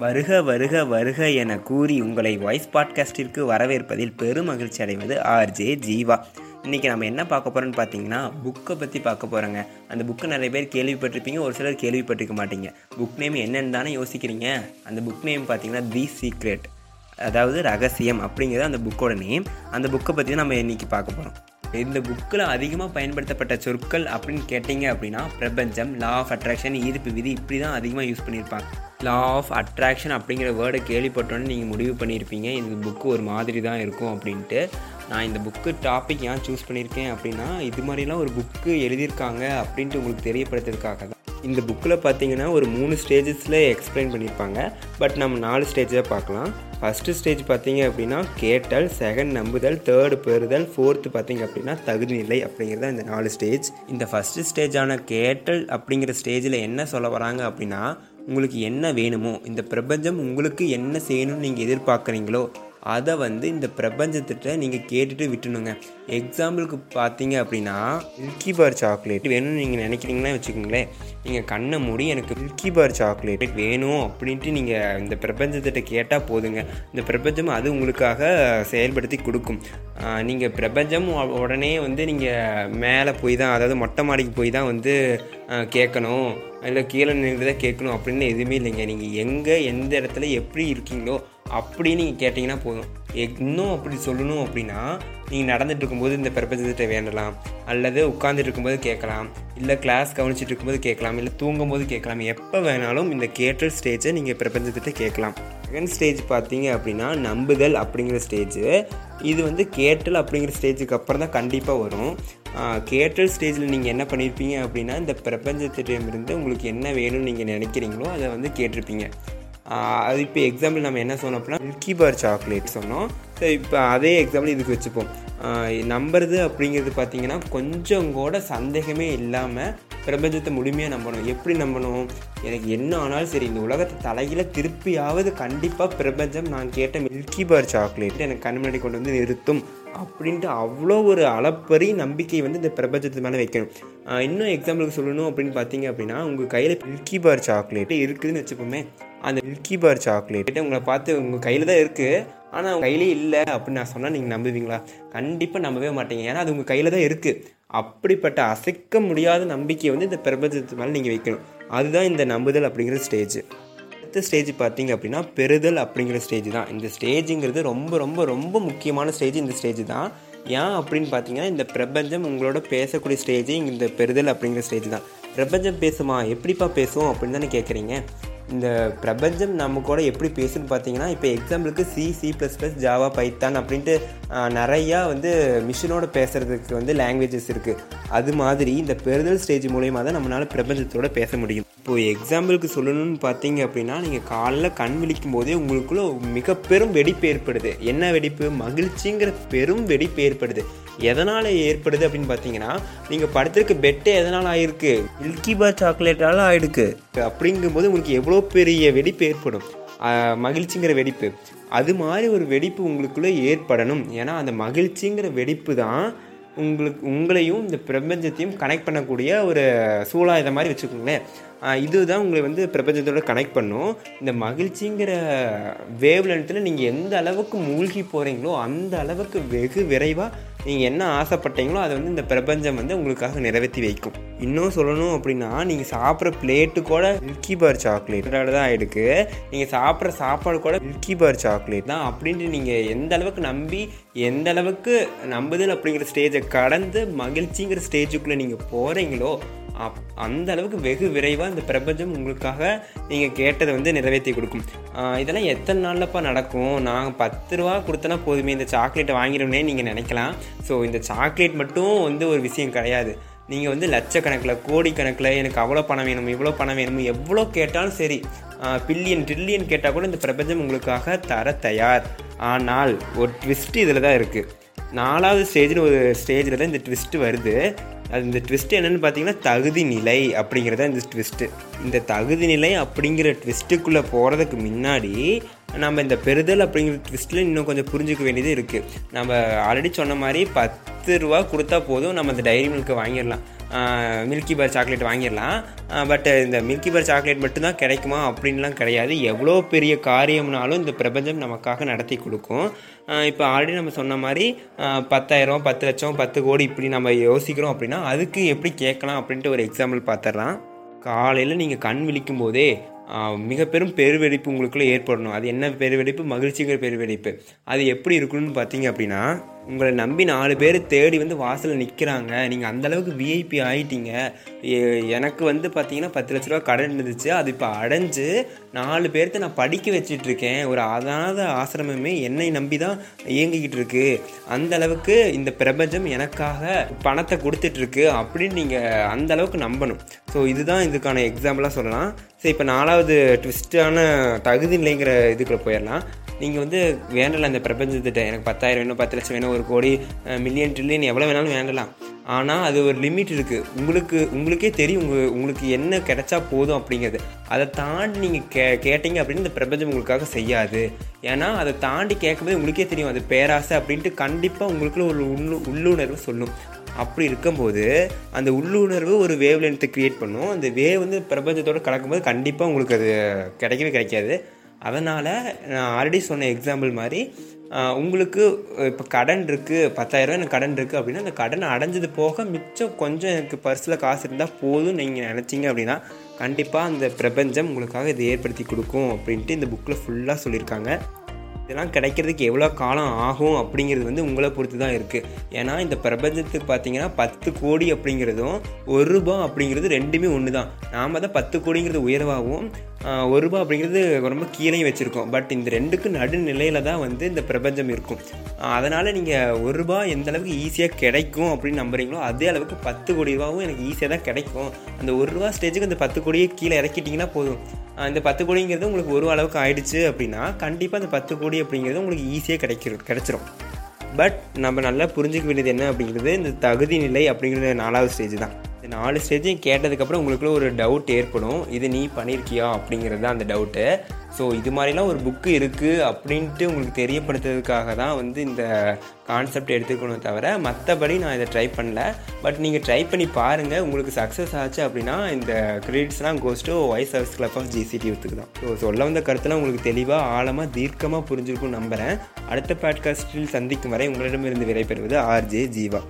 வருக வருக வருக என கூறி உங்களை வாய்ஸ் பாட்காஸ்டிற்கு வரவேற்பதில் பெரும் மகிழ்ச்சி அடைவது ஆர்ஜே ஜீவா இன்றைக்கி நம்ம என்ன பார்க்க போகிறோன்னு பார்த்தீங்கன்னா புக்கை பற்றி பார்க்க போகிறோங்க அந்த புக்கை நிறைய பேர் கேள்விப்பட்டிருப்பீங்க ஒரு சிலர் கேள்விப்பட்டிருக்க மாட்டீங்க. புக் நேம் என்னென்னு தானே யோசிக்கிறீங்க? அந்த புக் நேம் பார்த்தீங்கன்னா தி சீக்ரெட் அதாவது ரகசியம் அப்படிங்கிறது அந்த புக்கோட நேம் அந்த புக்கை பற்றி தான் நம்ம இன்றைக்கி பார்க்க போகிறோம் இந்த புக்கில் அதிகமாக பயன்படுத்தப்பட்ட சொற்கள் அப்படின்னு கேட்டிங்க அப்படின்னா பிரபஞ்சம் லா ஆஃப் அட்ராக்ஷன் ஈர்ப்பு விதி இப்படி தான் அதிகமாக யூஸ் பண்ணியிருப்பாங்க. லா ஆஃப் அட்ராக்ஷன் அப்படிங்கிற வேர்டை கேள்விப்பட்டோன்னே நீங்கள் முடிவு பண்ணியிருப்பீங்க. இந்த புக்கு ஒரு மாதிரி தான் இருக்கும் அப்படின்ட்டு. நான் இந்த புக்கு டாபிக் ஏன் சூஸ் பண்ணியிருக்கேன் அப்படின்னா இது மாதிரிலாம் ஒரு புக்கு எழுதியிருக்காங்க அப்படின்ட்டு உங்களுக்கு தெரியப்படுத்துறதுக்காக தான். இந்த புக்கில் பார்த்தீங்கன்னா ஒரு மூணு ஸ்டேஜஸில் எக்ஸ்பிளைன் பண்ணியிருப்பாங்க பட் நம்ம நாலு ஸ்டேஜாக பார்க்கலாம் ஃபஸ்ட்டு ஸ்டேஜ் பார்த்தீங்க அப்படின்னா கேட்டல் செகண்ட் நம்புதல் தேர்டு பெறுதல் ஃபோர்த்து பார்த்தீங்க அப்படின்னா தகுதிநிலை அப்படிங்கிறது இந்த நாலு ஸ்டேஜ் இந்த ஃபஸ்ட்டு ஸ்டேஜான கேட்டல் அப்படிங்கிற ஸ்டேஜில் என்ன சொல்ல வராங்க அப்படின்னா உங்களுக்கு என்ன வேணுமோ இந்த பிரபஞ்சம் உங்களுக்கு என்ன செய்யணும்னு நீங்கள் எதிர்பார்க்குறீங்களோ அதை வந்து இந்த பிரபஞ்சத்திட்ட நீங்கள் கேட்டுட்டு விட்டுணுங்க. எக்ஸாம்பிளுக்கு பார்த்தீங்க அப்படின்னா மில்கி பார் சாக்லேட் வேணும்னு நீங்கள் நினைக்கிறீங்கன்னா வச்சுக்கோங்களேன். நீங்கள் கண்ணை மூடி எனக்கு மில்கி பார் சாக்லேட் வேணும் அப்படின்ட்டு நீங்கள் இந்த பிரபஞ்சத்திட்ட கேட்டால் போதுங்க. இந்த பிரபஞ்சம் அது உங்களுக்காக செயல்படுத்தி கொடுக்கும். நீங்கள் பிரபஞ்சம் உடனே வந்து நீங்கள் மேலே போய் தான் அதாவது மொட்டை மாடிக்கு போய் தான் வந்து கேட்கணும். இல்லை கீழே நின்று தான் கேட்கணும் அப்படின்னு எதுவுமே இல்லைங்க. நீங்கள் எங்கே எந்த இடத்துல எப்படி இருக்கீங்களோ அப்படி நீங்கள் கேட்டிங்கன்னா போதும். இன்னும் அப்படி சொல்லணும் அப்படின்னா நீங்கள் நடந்துட்டு இருக்கும்போது இந்த பிரபஞ்சத்தை வேண்டலாம். அல்லது உட்காந்துட்டு இருக்கும்போது கேட்கலாம். இல்லை கிளாஸ் கவனிச்சிட்டு இருக்கும்போது கேட்கலாம். இல்லை தூங்கும்போது கேட்கலாம். எப்போ வேணாலும் இந்த கேட்டல் ஸ்டேஜை நீங்கள் பிரபஞ்சத்திட்ட கேட்கலாம். செகண்ட் ஸ்டேஜ் பார்த்தீங்க அப்படின்னா நம்புதல் அப்படிங்கிற ஸ்டேஜு இது வந்து கேட்டல் அப்படிங்கிற ஸ்டேஜுக்கு அப்புறம் தான் கண்டிப்பாக வரும். கேட்டல் ஸ்டேஜில் நீங்கள் என்ன பண்ணியிருப்பீங்க அப்படின்னா இந்த பிரபஞ்சத்திடமிருந்து உங்களுக்கு என்ன வேணும்னு நீங்கள் நினைக்கிறீங்களோ அதை வந்து கேட்டிருப்பீங்க. அது இப்போ எக்ஸாம்பிள் நம்ம என்ன சொன்னோம் அப்படின்னா மில்கி பார் சாக்லேட் சொன்னோம். ஸோ இப்போ அதே எக்ஸாம்பிள் இதுக்கு வச்சுப்போம். நம்புறது அப்படிங்கிறது பார்த்திங்கன்னா கொஞ்சம் கூட சந்தேகமே இல்லாமல் பிரபஞ்சத்தை முழுமையாக நம்பணும். எப்படி நம்பணும்? எனக்கு என்ன ஆனாலும் சரி இந்த உலகத்தை தலையில் திருப்பியாவது கண்டிப்பாக பிரபஞ்சம் நான் கேட்ட மில்கி பார் சாக்லேட் எனக்கு கண் முன்னாடி கொண்டு வந்து நிறுத்தும். அப்படின்ட்டு அவ்வளோ ஒரு அளப்பரி நம்பிக்கை வந்து இந்த பிரபஞ்சத்து மேலே வைக்கணும். இன்னும் எக்ஸாம்பிளுக்கு சொல்லணும் அப்படின்னு பார்த்தீங்க அப்படின்னா உங்கள் கையில் மில்கி பார் சாக்லேட் இருக்குதுன்னு வச்சுப்போமே அந்த மில்கி பார் சாக்லேட் உங்களை பார்த்து உங்கள் கையில் தான் இருக்குது ஆனால் உங்கள் கையிலே இல்லை அப்படின்னு நான் சொன்னால் நீங்கள் நம்புவீங்களா? கண்டிப்பாக நம்பவே மாட்டீங்க. ஏன்னா அது உங்கள் கையில் தான் இருக்குது அப்படிப்பட்ட அசைக்க முடியாத நம்பிக்கையை வந்து இந்த பிரபஞ்சத்து மேலே நீங்கள் வைக்கணும். அதுதான் இந்த நம்புதல் அப்படிங்கிற ஸ்டேஜ் அடுத்த ஸ்டேஜ் பார்த்தீங்க அப்படின்னா பெறுதல் அப்படிங்கிற ஸ்டேஜ் தான். இந்த ஸ்டேஜுங்கிறது ரொம்ப ரொம்ப ரொம்ப முக்கியமான ஸ்டேஜ் இந்த ஸ்டேஜ் தான். ஏன் அப்படின்னு பார்த்தீங்கன்னா இந்த பிரபஞ்சம் உங்களோட பேசக்கூடிய ஸ்டேஜ் இந்த பெறுதல் அப்படிங்கிற ஸ்டேஜ் தான். பிரபஞ்சம் பேசுமா? எப்படிப்பா பேசும் அப்படின்னு தானே கேட்குறீங்க இந்த பிரபஞ்சம் நம்ம கூட எப்படி பேசுன்னு பார்த்தீங்கன்னா இப்போ எக்ஸாம்பிளுக்கு C C plus plus Java Python அப்படின்ட்டு நிறையா வந்து மிஷினோட பேசுகிறதுக்கு வந்து லாங்குவேஜஸ் இருக்குது அது மாதிரி இந்த பெறுதல் ஸ்டேஜ் மூலயமா தான் நம்மளால் பிரபஞ்சத்தோட பேச முடியும். இப்போது எக்ஸாம்பிளுக்கு சொல்லணும்னு பார்த்தீங்க அப்படின்னா நீங்கள் காலைல கண் விழிக்கும் போதே உங்களுக்குள்ள மிக பெரும் வெடிப்பு ஏற்படுது. என்ன வெடிப்பு? மகிழ்ச்சிங்கிற பெரும் வெடிப்பு ஏற்படுது. எதனால் ஏற்படுது அப்படின்னு பார்த்தீங்கன்னா நீங்கள் படுத்திருக்க பெட்டே எதனால் ஆயிருக்கு? மில்கி பார் சாக்லேட்டால் ஆயிருக்கு. அப்படிங்கும்போது உங்களுக்கு எவ்வளோ பெரிய வெடிப்பு ஏற்படும்? மகிழ்ச்சிங்கிற வெடிப்பு. அது மாதிரி ஒரு வெடிப்பு உங்களுக்குள்ளே ஏற்படணும். ஏன்னா அந்த மகிழ்ச்சிங்கிற வெடிப்பு தான் உங்களுக்கு உங்களையும் இந்த பிரபஞ்சத்தையும் கனெக்ட் பண்ணக்கூடிய ஒரு சூழாயுத மாதிரி வச்சுக்கோங்களேன். இதுதான் உங்களை வந்து பிரபஞ்சத்தோட கனெக்ட் பண்ணும். இந்த மகிழ்ச்சிங்கிற வேவ் லென்த்தில் நீங்கள் எந்த அளவுக்கு மூழ்கி போகிறீங்களோ அந்த அளவுக்கு வெகு விரைவாக நீங்கள் என்ன ஆசைப்பட்டீங்களோ அதை வந்து இந்த பிரபஞ்சம் வந்து உங்களுக்காக நிறைவேற்றி வைக்கும். இன்னும் சொல்லணும் அப்படின்னா நீங்கள் சாப்பிட்ற பிளேட்டு கூட மில்கி பார் சாக்லேட் தான் ஆகிடுக்கு நீங்கள் சாப்பிட்ற சாப்பாடு கூட மில்கி பார் சாக்லேட் தான் அப்படின்ட்டு நீங்கள் எந்த அளவுக்கு நம்பி எந்த அளவுக்கு நம்புதல் அப்படிங்கிற ஸ்டேஜை கடந்து மகிழ்ச்சிங்கிற ஸ்டேஜுக்குள்ளே நீங்கள் போகிறீங்களோ அப் அந்த அளவுக்கு வெகு விரைவாக இந்த பிரபஞ்சம் உங்களுக்காக நீங்கள் கேட்டதை வந்து நிறைவேற்றி கொடுக்கும். இதெல்லாம் எத்தனை நாளில்ப்பா நடக்கும்? நான் பத்து ரூபா கொடுத்தனா போதுமே இந்த சாக்லேட்டை வாங்கிடும்னே நீங்கள் நினைக்கலாம். ஸோ இந்த சாக்லேட் மட்டும் வந்து ஒரு விஷயம் கிடையாது. நீங்கள் வந்து லட்சக்கணக்கில் கோடிக்கணக்கில் எனக்கு அவ்வளோ பணம் வேணும் இவ்வளோ பணம் வேணும் எவ்வளோ கேட்டாலும் சரி பில்லியன் ட்ரில்லியன் கேட்டால் கூட இந்த பிரபஞ்சம் உங்களுக்காக தர தயார். ஆனால் ஒரு ட்விஸ்ட் இதில் தான் இருக்குது நாலாவது ஸ்டேஜ்னு ஒரு ஸ்டேஜில் தான் இந்த ட்விஸ்ட்டு வருது. அது இந்த ட்விஸ்ட் என்னென்னு பார்த்தீங்கன்னா தகுதி நிலை அப்படிங்கிறத இந்த ட்விஸ்ட்டு இந்த தகுதி நிலை அப்படிங்கிற ட்விஸ்ட்டுக்குள்ளே போகிறதுக்கு முன்னாடி நம்ம இந்த பெறுதல் அப்படிங்கிற ட்விஸ்ட்டில் இன்னும் கொஞ்சம் புரிஞ்சுக்க வேண்டியது இருக்குது நம்ம ஆல்ரெடி சொன்ன மாதிரி பத்து ரூபா கொடுத்தா போதும். நம்ம அந்த டைரி மில்க்கை வாங்கிடலாம். மில்கி பார் சாக்லேட் வாங்கிடலாம். பட் இந்த மில்கி பார் சாக்லேட் மட்டும்தான் கிடைக்குமா அப்படின்லாம் கிடையாது. எவ்வளோ பெரிய காரியம்னாலும் இந்த பிரபஞ்சம் நமக்காக நடத்தி கொடுக்கும். இப்போ ஆல்ரெடி நம்ம சொன்ன மாதிரி பத்தாயிரம் பத்து லட்சம் பத்து கோடி இப்படி நம்ம யோசிக்கிறோம் அப்படின்னா அதுக்கு எப்படி கேட்கலாம் அப்படின்ட்டு ஒரு எக்ஸாம்பிள் பார்த்துடலாம். காலையில் நீங்கள் கண் விழிக்கும் போதே மிக பெரும் பெருவெடிப்பு உங்களுக்குள்ளே ஏற்படணும். அது என்ன பெருவெடிப்பு? மகிழ்ச்சிங்கிற பெருவெடிப்பு. அது எப்படி இருக்கணும்னு பார்த்தீங்க அப்படின்னா உங்களை நம்பி நாலு பேர் தேடி வந்து வாசலில் நிற்கிறாங்க நீங்கள் அந்தளவுக்கு விஐபி ஆகிட்டீங்க எனக்கு வந்து பார்த்தீங்கன்னா பத்து லட்ச ரூபா கடன் இருந்துச்சு. அது இப்போ அடைஞ்சு நாலு பேர்த்த நான் படிக்க வச்சிட்ருக்கேன். ஒரு அதாத ஆசிரமமே என்னை நம்பி தான் இயங்கிக்கிட்டு இருக்கு. அந்த அளவுக்கு இந்த பிரபஞ்சம் எனக்காக பணத்தை கொடுத்துட்ருக்கு அப்படின்னு நீங்கள் அந்த அளவுக்கு நம்பணும். ஸோ இதுதான் இதுக்கான எக்ஸாம்பிளாக சொல்லலாம். சரி இப்போ நாலாவது ட்விஸ்டான தகுதி நிலைங்கிற இதுக்குள்ளே போயிடலாம். நீங்கள் வந்து வேண்டலாம் இந்த பிரபஞ்சத்திட்ட. எனக்கு பத்தாயிரம் வேணும் பத்து லட்சம் வேணும் ஒரு கோடி மில்லியன் ட்ரில்லியன் எவ்வளோ வேணாலும் வேண்டலாம். ஆனால் அது ஒரு லிமிட் இருக்குது உங்களுக்கு உங்களுக்கே தெரியும் உங்கள் உங்களுக்கு என்ன கிடைச்சா போதும் அப்படிங்கிறது. அதை தாண்டி நீங்கள் கே கேட்டீங்க அப்படின்னு இந்த பிரபஞ்சம் உங்களுக்காக செய்யாது. ஏன்னா அதை தாண்டி கேட்கும்போது உங்களுக்கே தெரியும் அது பேராசை அப்படின்ட்டு கண்டிப்பாக உங்களுக்குள்ள ஒரு உள்ளு உள்ளுணர்வு சொல்லும். அப்படி இருக்கும்போது அந்த உள்ளுணர்வு ஒரு வேவ் லென்த்தை க்ரியேட் பண்ணும். அந்த வேவ் வந்து பிரபஞ்சத்தோடு கலக்கும்போது கண்டிப்பாக உங்களுக்கு அது கிடைக்கவே கிடைக்காது. அதனால் நான் ஆல்ரெடி சொன்ன எக்ஸாம்பிள் மாதிரி உங்களுக்கு இப்போ கடன் இருக்குது பத்தாயிரரூவா எனக்கு கடன் இருக்குது அப்படின்னா அந்த கடனை அடைஞ்சது போக மிச்சம் கொஞ்சம் எனக்கு பர்ஸில் காசு இருந்தால் போதும் நீங்கள் நினச்சிங்க அப்படின்னா கண்டிப்பாக அந்த பிரபஞ்சம் உங்களுக்காக இதை ஏற்படுத்தி கொடுக்கும் அப்படின்ட்டு இந்த புக்கில் ஃபுல்லாக சொல்லியிருக்காங்க. இதெல்லாம் கிடைக்கிறதுக்கு எவ்வளோ காலம் ஆகும் அப்படிங்கிறது வந்து உங்களை பொறுத்து தான் இருக்குது ஏன்னா இந்த பிரபஞ்சத்துக்கு பார்த்தீங்கன்னா பத்து கோடி அப்படிங்கிறதும் ஒரு ரூபா அப்படிங்கிறது ரெண்டுமே ஒன்று தான் நாம் தான் பத்து கோடிங்கிறது உயர்வாகவும் ஒரு ரூபா அப்படிங்கிறது ரொம்ப கீழே வச்சுருக்கோம். பட் இந்த ரெண்டுக்கு நடுநிலையில் தான் வந்து இந்த பிரபஞ்சம் இருக்கும். அதனால் நீங்கள் ஒரு ரூபா எந்த அளவுக்கு ஈஸியாக கிடைக்கும் அப்படின்னு நம்புறீங்களோ அதே அளவுக்கு பத்து கோடி ரூபாவும் எனக்கு ஈஸியாக தான் கிடைக்கும். அந்த ஒரு ரூபா ஸ்டேஜுக்கு அந்த பத்து கோடியை கீழே இறக்கிட்டிங்கன்னா போதும். இந்த பத்து கோடிங்கிறது உங்களுக்கு ஒரு அளவுக்கு ஆயிடுச்சு அப்படின்னா கண்டிப்பாக அந்த பத்து கோடி அப்படிங்கிறது உங்களுக்கு ஈஸியாக கிடைக்கிற கிடச்சிரும். பட் நம்ம நல்லா புரிஞ்சிக்க வேண்டியது என்ன அப்படிங்கிறது இந்த தகுதி நிலை அப்படிங்கிறது நாலாவது ஸ்டேஜ் தான். நாலு ஸ்டேஜையும் கேட்டதுக்கப்புறம் உங்களுக்குள்ள ஒரு டவுட் ஏற்படும். இது நீ பண்ணியிருக்கியா? அப்படிங்கிறது தான் அந்த டவுட்டு ஸோ இது மாதிரிலாம் ஒரு புக்கு இருக்குது அப்படின்ட்டு உங்களுக்கு தெரியப்படுத்துறதுக்காக தான் வந்து இந்த கான்செப்ட் எடுத்துக்கணும் தவிர மற்றபடி நான் இதை ட்ரை பண்ணல. பட் நீங்கள் ட்ரை பண்ணி பாருங்கள் உங்களுக்கு சக்ஸஸ் ஆச்சு அப்படின்னா இந்த கிரெடிட்ஸ்லாம் ghost voice service club of GCT ஒத்துக்கு தான். ஸோ சொல்ல வந்த கருத்துலாம் உங்களுக்கு தெளிவாக ஆழமாக தீர்க்கமாக புரிஞ்சிருக்கும் நம்புகிறேன் அடுத்த பாட்காஸ்டில் சந்திக்கும் வரை உங்களிடமிருந்து விடைபெறுவது ஆர்ஜே ஜீவா